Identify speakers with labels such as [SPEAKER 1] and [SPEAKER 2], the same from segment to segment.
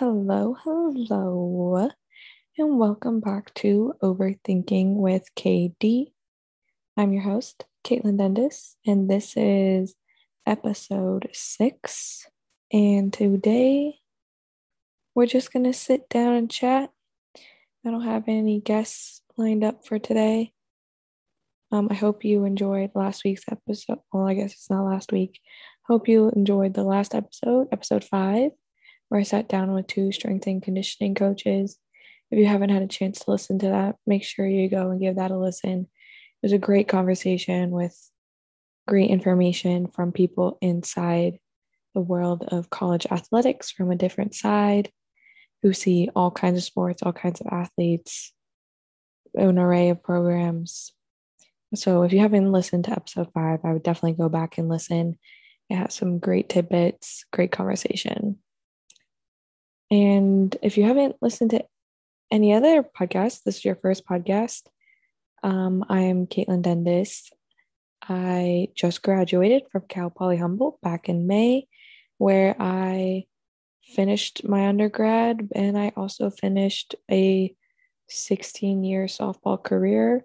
[SPEAKER 1] Hello, hello, and welcome back to Overthinking with KD. I'm your host, Caitlin Dendis, and this is episode six. And today we're just going to sit down and chat. I don't have any guests lined up for today. Um, I hope you enjoyed last week's episode. Well, I guess it's not last week. Hope you enjoyed the last episode, episode five where I sat down with two strength and conditioning coaches. If you haven't had a chance to listen to that, make sure you go and give that a listen. It was a great conversation with great information from people inside the world of college athletics from a different side who see all kinds of sports, all kinds of athletes, an array of programs. So if you haven't listened to episode five, I would definitely go back and listen. It has some great tidbits, great conversation. And if you haven't listened to any other podcasts, this is your first podcast. Um, I'm Caitlin Dendis. I just graduated from Cal Poly Humboldt back in May, where I finished my undergrad and I also finished a 16 year softball career.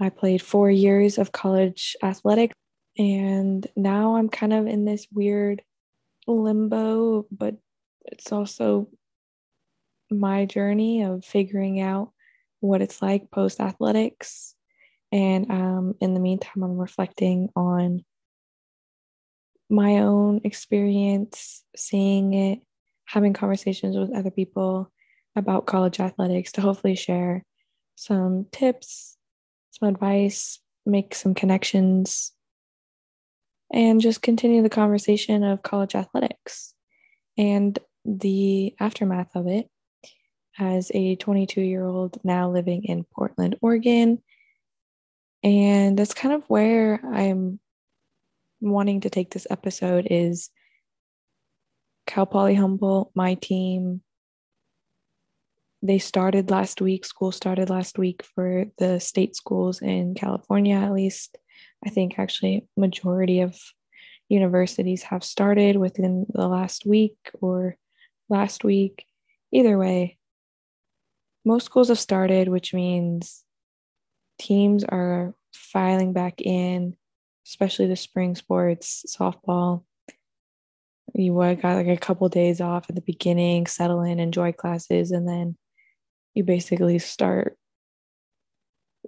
[SPEAKER 1] I played four years of college athletics, and now I'm kind of in this weird limbo, but it's also my journey of figuring out what it's like post athletics. And um, in the meantime, I'm reflecting on my own experience, seeing it, having conversations with other people about college athletics to hopefully share some tips, some advice, make some connections, and just continue the conversation of college athletics. And the aftermath of it as a 22 year old now living in Portland, Oregon. And that's kind of where I'm wanting to take this episode is Cal Poly Humboldt, my team. They started last week, school started last week for the state schools in California, at least. I think actually majority of universities have started within the last week or last week. Either way, most schools have started, which means teams are filing back in, especially the spring sports, softball. You got like a couple days off at the beginning, settle in, enjoy classes, and then you basically start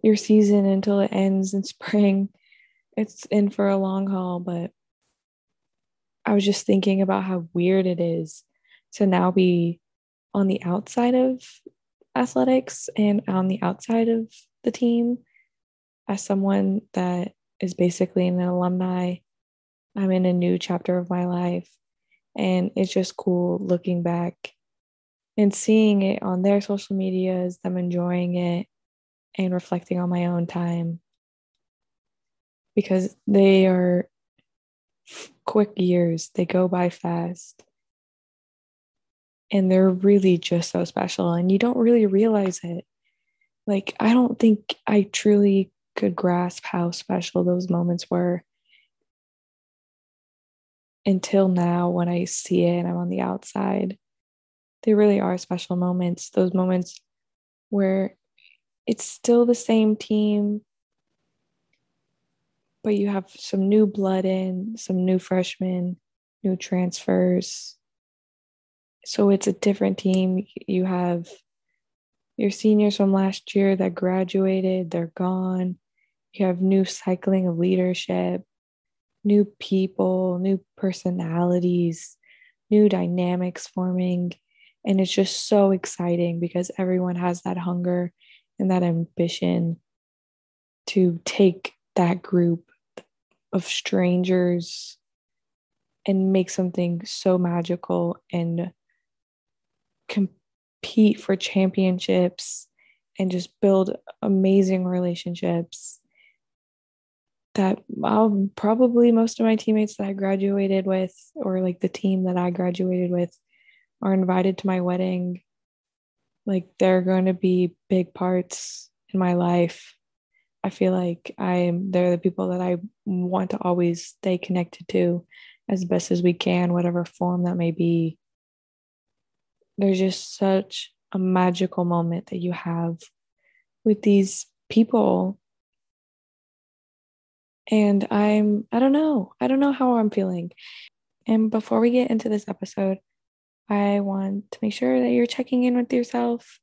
[SPEAKER 1] your season until it ends in spring. It's in for a long haul, but I was just thinking about how weird it is to now be on the outside of athletics and on the outside of the team as someone that is basically an alumni. I'm in a new chapter of my life. And it's just cool looking back and seeing it on their social medias, them enjoying it and reflecting on my own time because they are quick years, they go by fast and they're really just so special and you don't really realize it. Like i don't think i truly could grasp how special those moments were until now when i see it and i'm on the outside. They really are special moments those moments where it's still the same team but you have some new blood in some new freshmen new transfers so it's a different team. You have your seniors from last year that graduated, they're gone. You have new cycling of leadership, new people, new personalities, new dynamics forming. And it's just so exciting because everyone has that hunger and that ambition to take that group of strangers and make something so magical and compete for championships and just build amazing relationships that I'll probably most of my teammates that I graduated with or like the team that I graduated with are invited to my wedding. Like they're going to be big parts in my life. I feel like I'm they're the people that I want to always stay connected to as best as we can, whatever form that may be. There's just such a magical moment that you have with these people. And I'm, I don't know, I don't know how I'm feeling. And before we get into this episode, I want to make sure that you're checking in with yourself,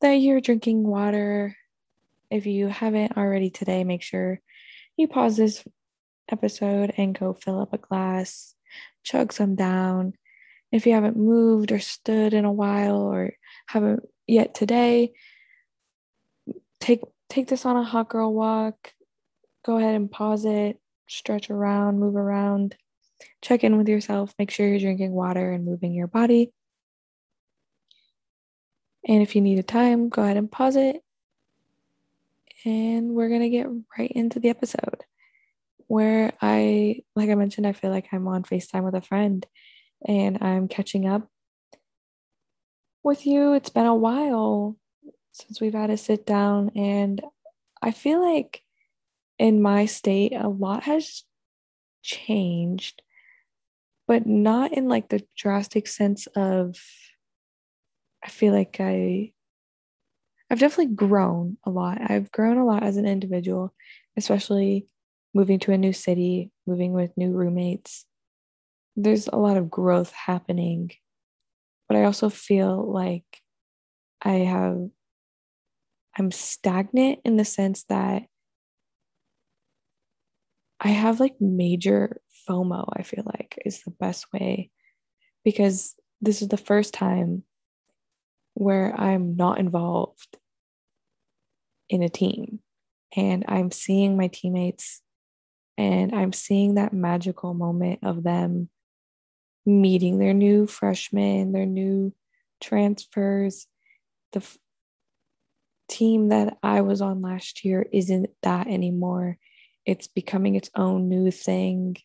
[SPEAKER 1] that you're drinking water. If you haven't already today, make sure you pause this episode and go fill up a glass, chug some down. If you haven't moved or stood in a while or haven't yet today, take take this on a hot girl walk. Go ahead and pause it, stretch around, move around, check in with yourself, make sure you're drinking water and moving your body. And if you need a time, go ahead and pause it. And we're going to get right into the episode where I, like I mentioned, I feel like I'm on FaceTime with a friend and I'm catching up with you. It's been a while since we've had a sit down, and I feel like in my state, a lot has changed, but not in like the drastic sense of I feel like I I've definitely grown a lot. I've grown a lot as an individual, especially moving to a new city, moving with new roommates. There's a lot of growth happening. But I also feel like I have, I'm stagnant in the sense that I have like major FOMO, I feel like is the best way because this is the first time where I'm not involved in a team and I'm seeing my teammates and I'm seeing that magical moment of them meeting their new freshmen, their new transfers. The f- team that I was on last year isn't that anymore. It's becoming its own new thing.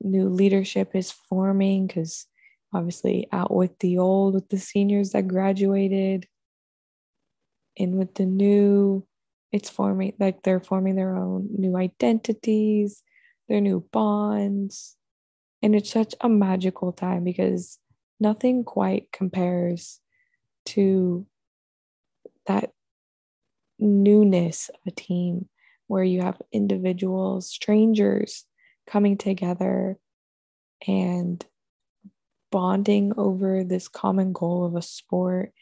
[SPEAKER 1] New leadership is forming because obviously out with the old, with the seniors that graduated, in with the new it's forming like they're forming their own new identities, their new bonds. And it's such a magical time because nothing quite compares to that newness of a team where you have individuals, strangers coming together and bonding over this common goal of a sport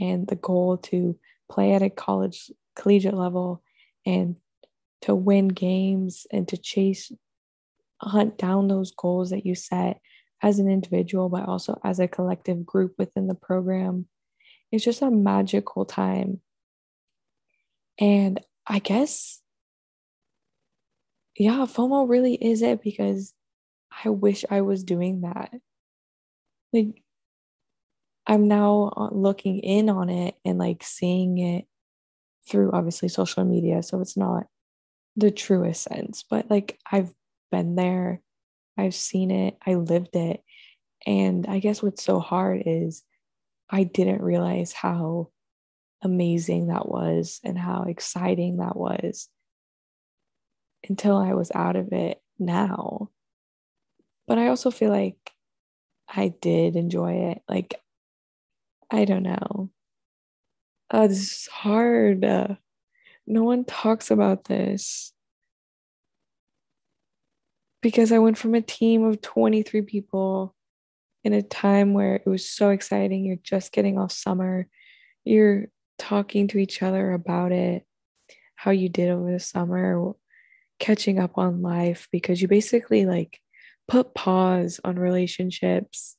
[SPEAKER 1] and the goal to play at a college collegiate level and to win games and to chase hunt down those goals that you set as an individual but also as a collective group within the program it's just a magical time and i guess yeah fomo really is it because i wish i was doing that like i'm now uh, looking in on it and like seeing it through obviously social media. So it's not the truest sense, but like I've been there, I've seen it, I lived it. And I guess what's so hard is I didn't realize how amazing that was and how exciting that was until I was out of it now. But I also feel like I did enjoy it. Like, I don't know uh, this is hard. Uh, no one talks about this because I went from a team of 23 people in a time where it was so exciting. You're just getting off summer, you're talking to each other about it, how you did over the summer, catching up on life because you basically like put pause on relationships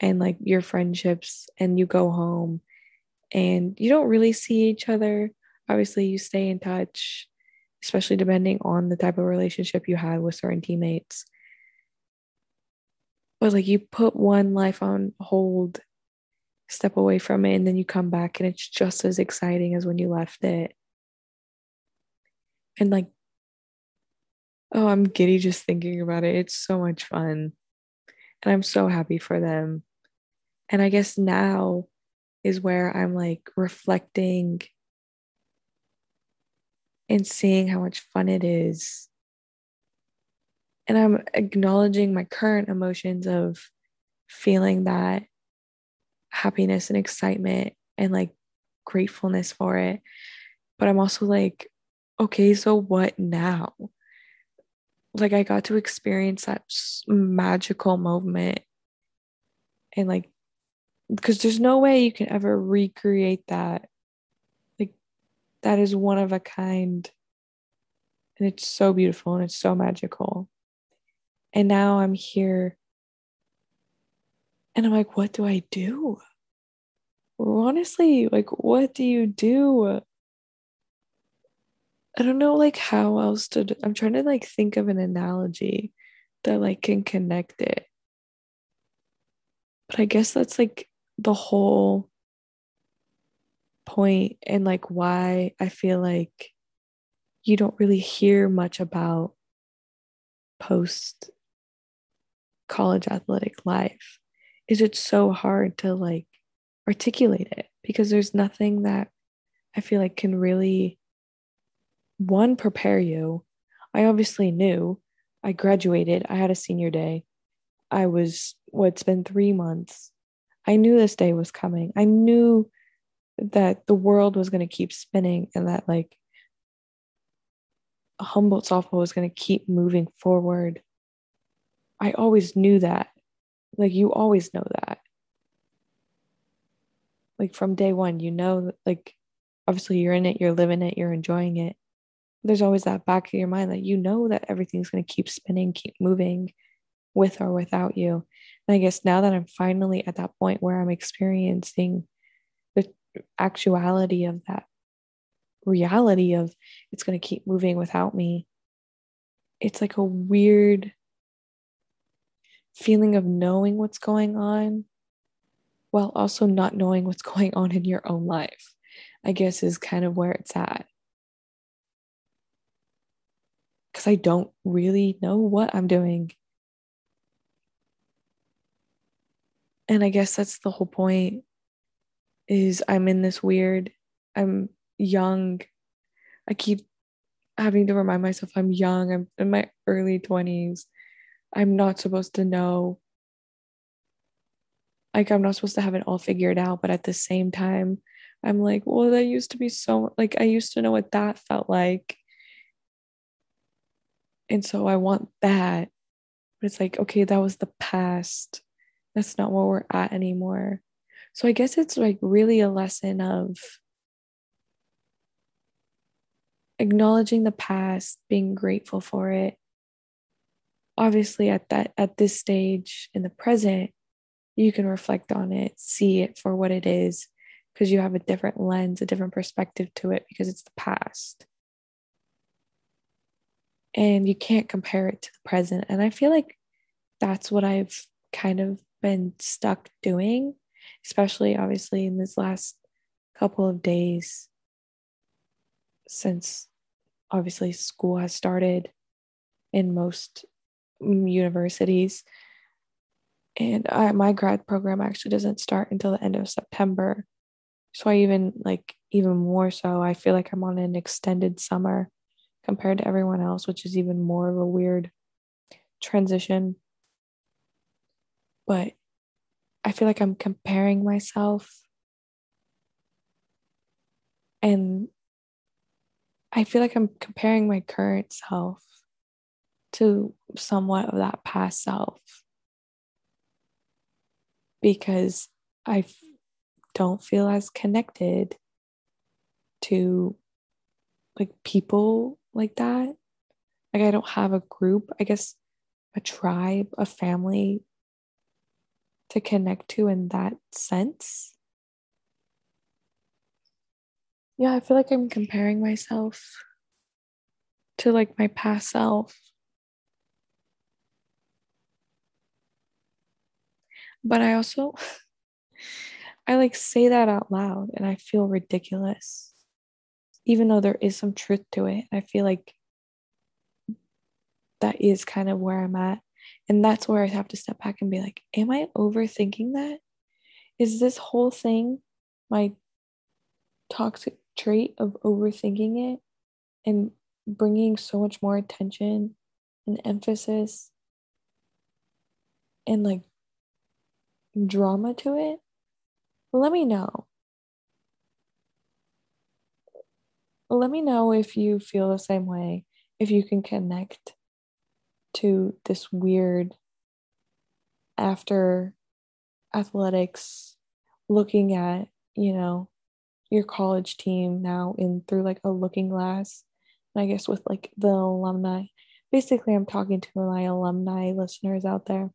[SPEAKER 1] and like your friendships and you go home and you don't really see each other. Obviously, you stay in touch, especially depending on the type of relationship you had with certain teammates. But like you put one life on hold, step away from it, and then you come back, and it's just as exciting as when you left it. And like, oh, I'm giddy just thinking about it. It's so much fun. And I'm so happy for them. And I guess now is where I'm like reflecting and seeing how much fun it is. And I'm acknowledging my current emotions of feeling that happiness and excitement and like gratefulness for it. But I'm also like, okay, so what now? Like, I got to experience that magical moment and like, because there's no way you can ever recreate that. That is one of a kind. And it's so beautiful and it's so magical. And now I'm here and I'm like, what do I do? honestly, like, what do you do? I don't know, like, how else to. Do- I'm trying to like think of an analogy that like can connect it. But I guess that's like the whole point and like why I feel like you don't really hear much about post college athletic life is it so hard to like articulate it because there's nothing that I feel like can really one prepare you. I obviously knew I graduated, I had a senior day. I was what it's been 3 months. I knew this day was coming. I knew that the world was going to keep spinning and that like Humboldt softball was going to keep moving forward. I always knew that. Like you always know that like from day one you know like obviously you're in it you're living it you're enjoying it there's always that back of your mind that you know that everything's going to keep spinning keep moving with or without you and i guess now that i'm finally at that point where i'm experiencing actuality of that reality of it's going to keep moving without me it's like a weird feeling of knowing what's going on while also not knowing what's going on in your own life, I guess is kind of where it's at. Because I don't really know what I'm doing. And I guess that's the whole point is I'm in this weird, I'm young. I keep having to remind myself I'm young. I'm in my early 20s. I'm not supposed to know like I'm not supposed to have it all figured out, but at the same time, I'm like, well, that used to be so like I used to know what that felt like. And so I want that. But it's like, okay, that was the past. That's not where we're at anymore. So I guess it's like really a lesson of acknowledging the past, being grateful for it. Obviously at that at this stage in the present, you can reflect on it, see it for what it is, because you have a different lens, a different perspective to it because it's the past. And you can't compare it to the present. And I feel like that's what I've kind of been stuck doing, especially obviously in this last couple of days since obviously school has started in most universities and I, my grad program actually doesn't start until the end of September. So I even like even more so, I feel like I'm on an extended summer compared to everyone else, which is even more of a weird transition. But I feel like I'm comparing myself and I feel like I'm comparing my current self to somewhat of that past self because I don't feel as connected to like people like that. Like I don't have a group, I guess a tribe, a family to connect to in that sense. Yeah, I feel like I'm comparing myself to like my past self But I also, I like say that out loud and I feel ridiculous, even though there is some truth to it. I feel like that is kind of where I'm at. And that's where I have to step back and be like, am I overthinking that? Is this whole thing my toxic trait of overthinking it and bringing so much more attention and emphasis and like drama to it? let me know. Let me know if you feel the same way, if you can connect to this weird after athletics looking at, you know, your college team now in through like a looking glass. And I guess with like the alumni. Basically, I'm talking to my alumni listeners out there.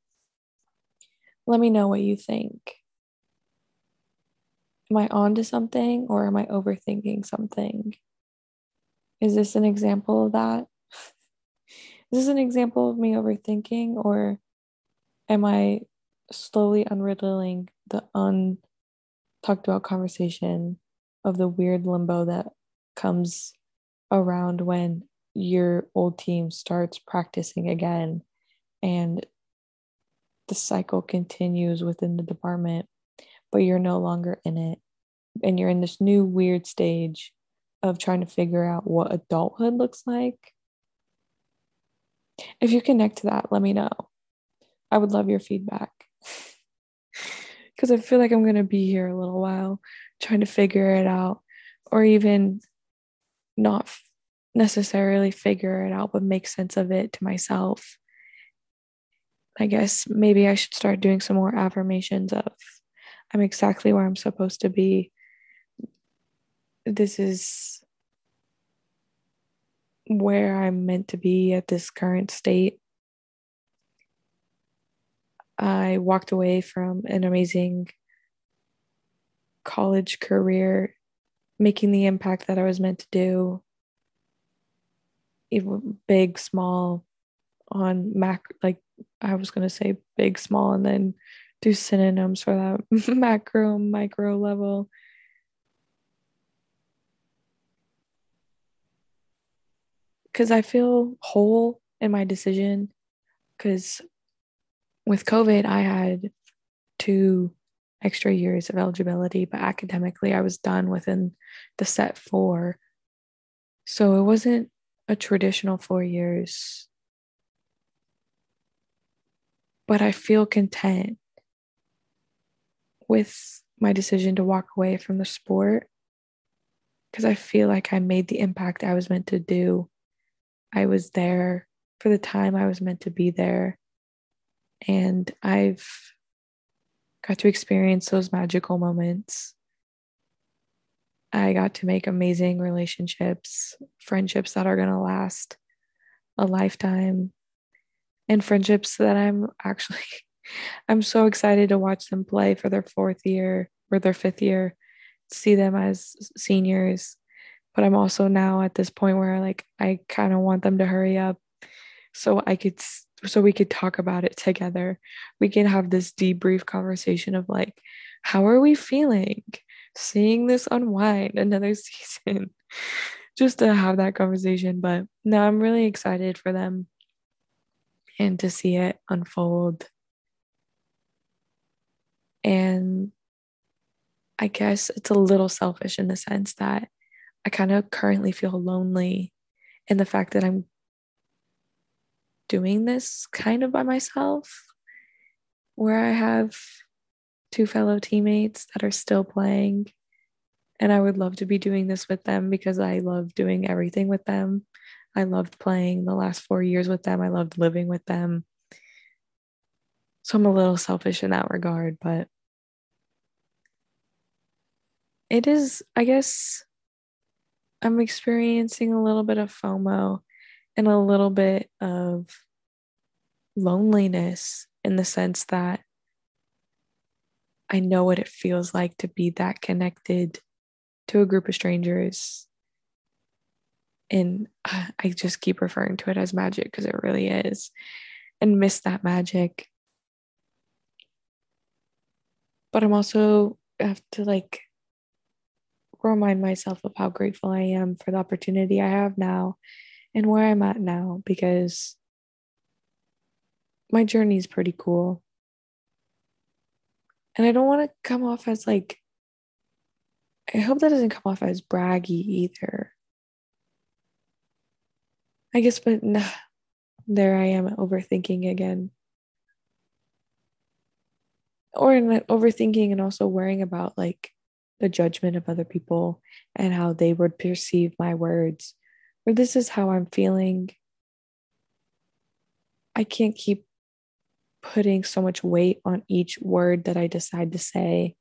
[SPEAKER 1] Let me know what you think. Am I on to something or am I overthinking something? Is this an example of that? Is this an example of me overthinking or am I slowly unriddling the untalked about conversation of the weird limbo that comes around when your old team starts practicing again and the cycle continues within the department, but you're no longer in it. And you're in this new weird stage of trying to figure out what adulthood looks like. If you connect to that, let me know. I would love your feedback. Because I feel like I'm going to be here a little while trying to figure it out, or even not necessarily figure it out, but make sense of it to myself. I guess maybe I should start doing some more affirmations of I'm exactly where I'm supposed to be. This is where I'm meant to be at this current state. I walked away from an amazing college career, making the impact that I was meant to do, even big, small, on mac like I was gonna say big, small, and then do synonyms for that macro, micro level. Because I feel whole in my decision. Because with COVID, I had two extra years of eligibility, but academically, I was done within the set four. So it wasn't a traditional four years but I feel content with my decision to walk away from the sport because I feel like I made the impact I was meant to do. I was there for the time I was meant to be there. And I've got to experience those magical moments. I got to make amazing relationships, friendships that are going to last a lifetime and friendships that I'm actually I'm so excited to watch them play for their fourth year or their fifth year, see them as seniors. But I'm also now at this point where like I kind of want them to hurry up so I could so we could talk about it together. We can have this debrief conversation of like how are we feeling seeing this unwind another season just to have that conversation but no I'm really excited for them and to see it unfold. And I guess it's a little selfish in the sense that I kind of currently feel lonely in the fact that I'm doing this kind of by myself, where I have two fellow teammates that are still playing. And I would love to be doing this with them because I love doing everything with them. I loved playing the last four years with them. I loved living with them. So I'm a little selfish in that regard, but it is, I guess, I'm experiencing a little bit of FOMO and a little bit of loneliness in the sense that I know what it feels like to be that connected to a group of strangers and I just keep referring to it as magic because it really is and miss that magic. But I'm also have to like remind myself of how grateful I am for the opportunity I have now and where I'm at now because my journey is pretty cool. And I don't want to come off as like, I hope that doesn't come off as braggy either. I guess, but nah, there I am overthinking again. or in overthinking and also worrying about like the judgment of other people and how they would perceive my words or this is how i'm feeling. I can't keep putting so much weight on each word that i decide to say.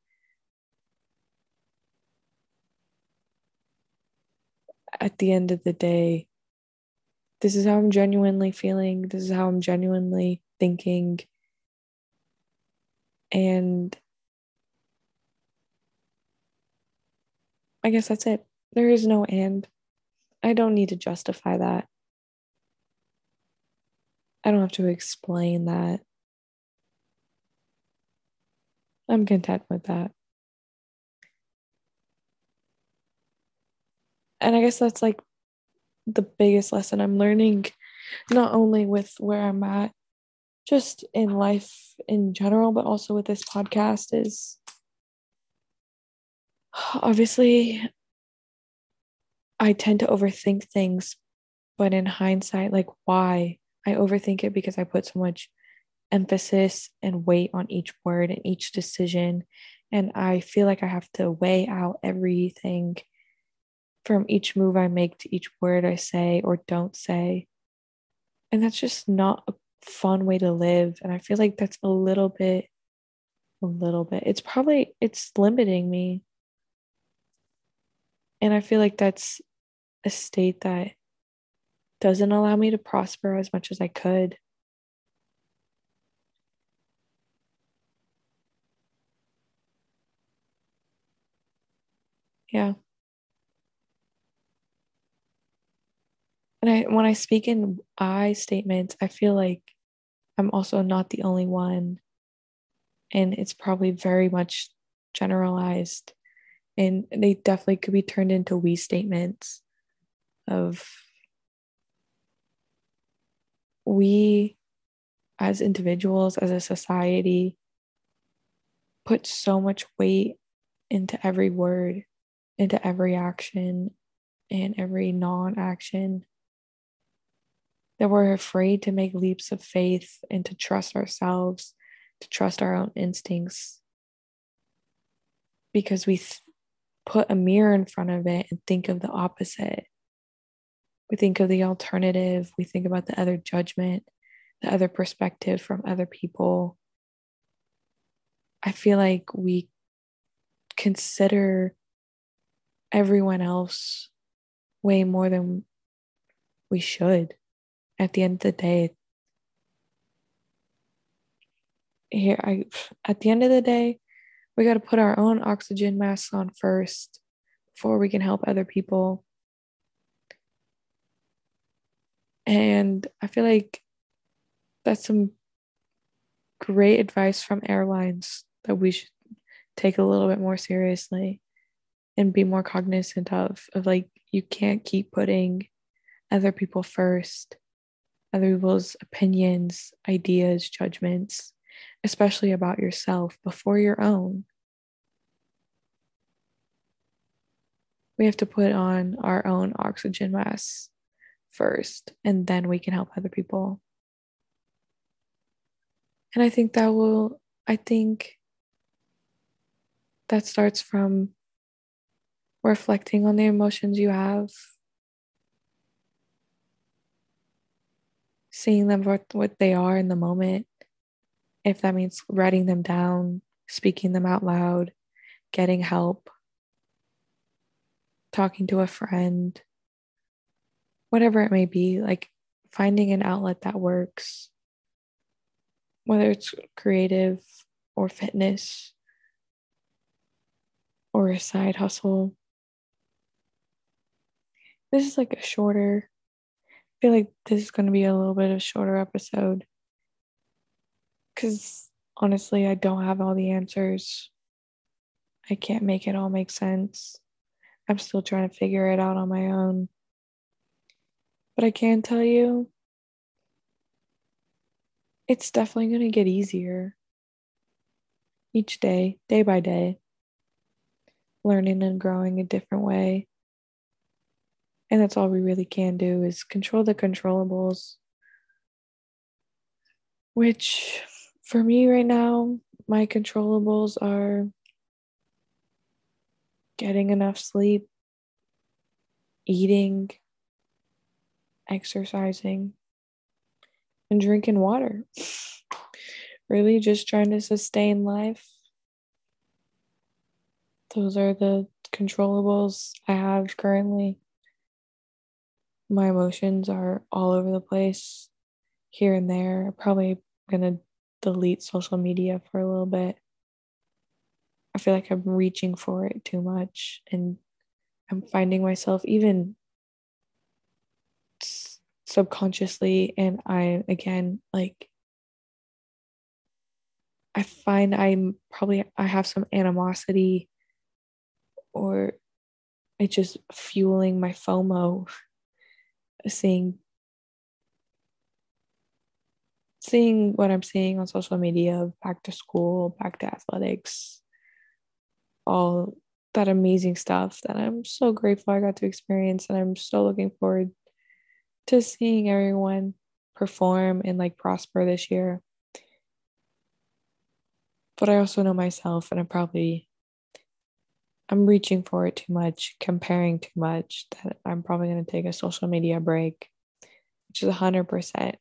[SPEAKER 1] At the end of the day this is how i'm genuinely feeling. This is how i'm genuinely thinking. And I guess that's it. There is no and. I don't need to justify that. I don't have to explain that. I'm content with that. And I guess that's like the biggest lesson I'm learning, not only with where I'm at just in life in general, but also with this podcast is obviously I tend to overthink things, but in hindsight, like why? I overthink it because I put so much emphasis and weight on each word and each decision. And I feel like I have to weigh out everything from each move I make to each word I say or don't say. And that's just not a fun way to live and i feel like that's a little bit a little bit it's probably it's limiting me and i feel like that's a state that doesn't allow me to prosper as much as i could yeah and I when I speak in I statements, I feel like I'm also not the only one. And it's probably very much generalized. And they definitely could be turned into we statements of we as individuals, as a society, put so much weight into every word, into every action, and every non action that we're afraid to make leaps of faith and to trust ourselves, to trust our own instincts. Because we th- put a mirror in front of it and think of the opposite. We think of the alternative. We think about the other judgment, the other perspective from other people. I feel like we consider everyone else way more than we should at the end of the day here i at the end of the day we got to put our own oxygen masks on first before we can help other people. And i feel like that's some great advice from airlines that we should take a little bit more seriously and be more cognizant of of like you can't keep putting other people first other people's opinions, ideas, judgments, especially about yourself before your own. We have to put on our own oxygen masks first, and then we can help other people. And I think that will, I think that starts from reflecting on the emotions you have seeing them for what they are in the moment. If that means writing them down, speaking them out loud, getting help, talking to a friend, whatever it may be, like finding an outlet that works, whether it's creative or fitness or a side hustle. This is like a shorter I feel like this is going to be a little bit of shorter episode because honestly, I don't have all the answers. I can't make it all make sense. I'm still trying to figure it out on my own. But I can tell you, it's definitely going to get easier each day, day by day, learning and growing a different way. And that's all we really can do is control the controllables. Which for me right now, my controllables are getting enough sleep, eating, exercising, and drinking water. really just trying to sustain life. Those are the controllables I have currently. My emotions are all over the place here and there. I'm probably gonna delete social media for a little bit. I feel like I'm reaching for it too much and I'm finding myself even subconsciously and I again like I find I'm probably I have some animosity or it's just fueling my FOMO seeing seeing what I'm seeing on social media, back to school, back to athletics, all that amazing stuff that I'm so grateful I got to experience. And I'm so looking forward to seeing everyone perform and like prosper this year. But I also know myself, and I'm probably I'm reaching for it too much, comparing too much, that I'm probably going to take a social media break, which is 100%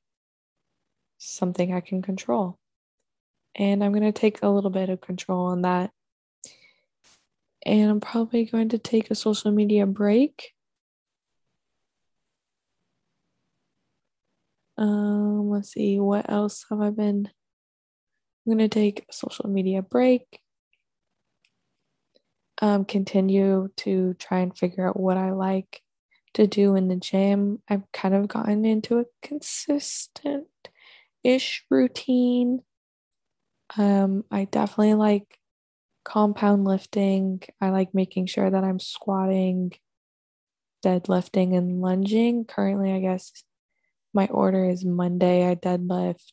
[SPEAKER 1] something I can control. And I'm going to take a little bit of control on that. And I'm probably going to take a social media break. Um, let's see, what else have I been? I'm going to take a social media break. Um, continue to try and figure out what I like to do in the gym. I've kind of gotten into a consistent ish routine. Um, I definitely like compound lifting. I like making sure that I'm squatting, deadlifting, and lunging. Currently, I guess my order is Monday, I deadlift.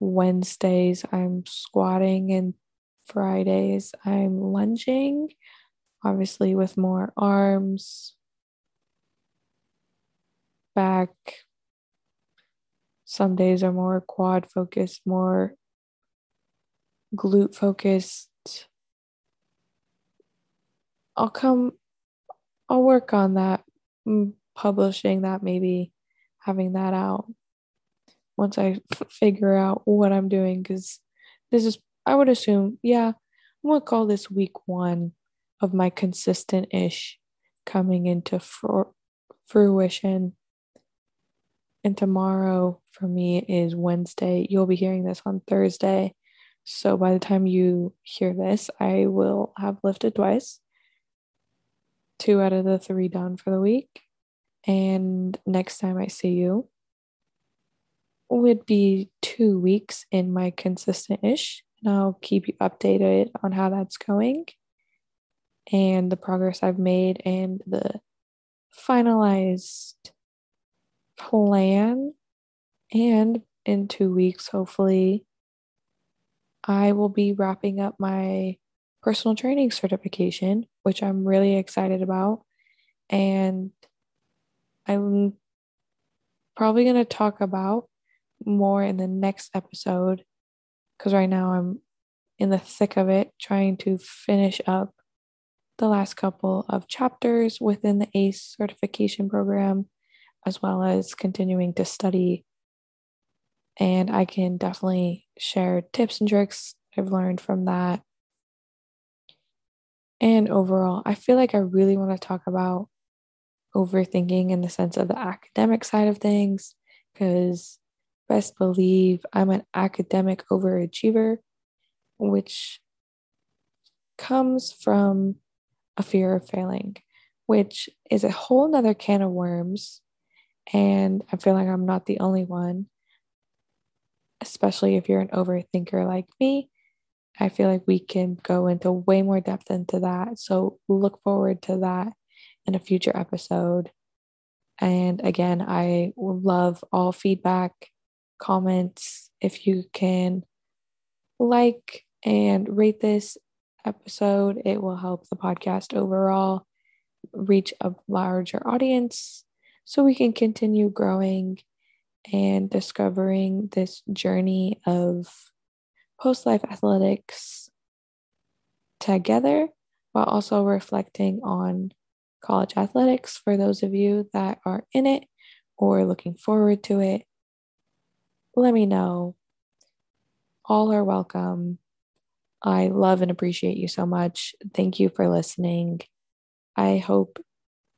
[SPEAKER 1] Wednesdays, I'm squatting, and Fridays, I'm lunging, obviously, with more arms, back, some days are more quad focused, more glute focused. I'll come, I'll work on that, mm, publishing that, maybe having that out once I f- figure out what I'm doing. Because this is, I would assume, yeah, I'm gonna call this week one of my consistent ish coming into fr- fruition and tomorrow for me is Wednesday. You'll be hearing this on Thursday. So by the time you hear this, I will have lifted twice. Two out of the three done for the week. And next time I see you would be two weeks in my consistent ish. And I'll keep you updated on how that's going and the progress I've made and the finalized plan. And in two weeks, hopefully, I will be wrapping up my personal training certification, which I'm really excited about. And I'm probably going to talk about more in the next episode because right now I'm in the thick of it trying to finish up the last couple of chapters within the ACE certification program as well as continuing to study. And I can definitely share tips and tricks I've learned from that. And overall, I feel like I really want to talk about overthinking in the sense of the academic side of things, because best believe I'm an academic overachiever, which comes from a fear of failing, which is a whole nother can of worms and I feel like I'm not the only one, especially if you're an overthinker like me. I feel like we can go into way more depth into that. So look forward to that in a future episode. And again, I love all feedback, comments. If you can like and rate this episode, it will help the podcast overall reach a larger audience so we can continue growing and discovering this journey of post life athletics together while also reflecting on college athletics for those of you that are in it or looking forward to it. Let me know. All are welcome. I love and appreciate you so much. Thank you for listening. I hope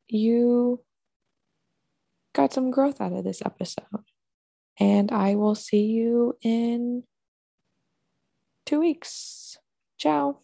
[SPEAKER 1] you got some growth out of this episode. And I will see you in two weeks. Ciao.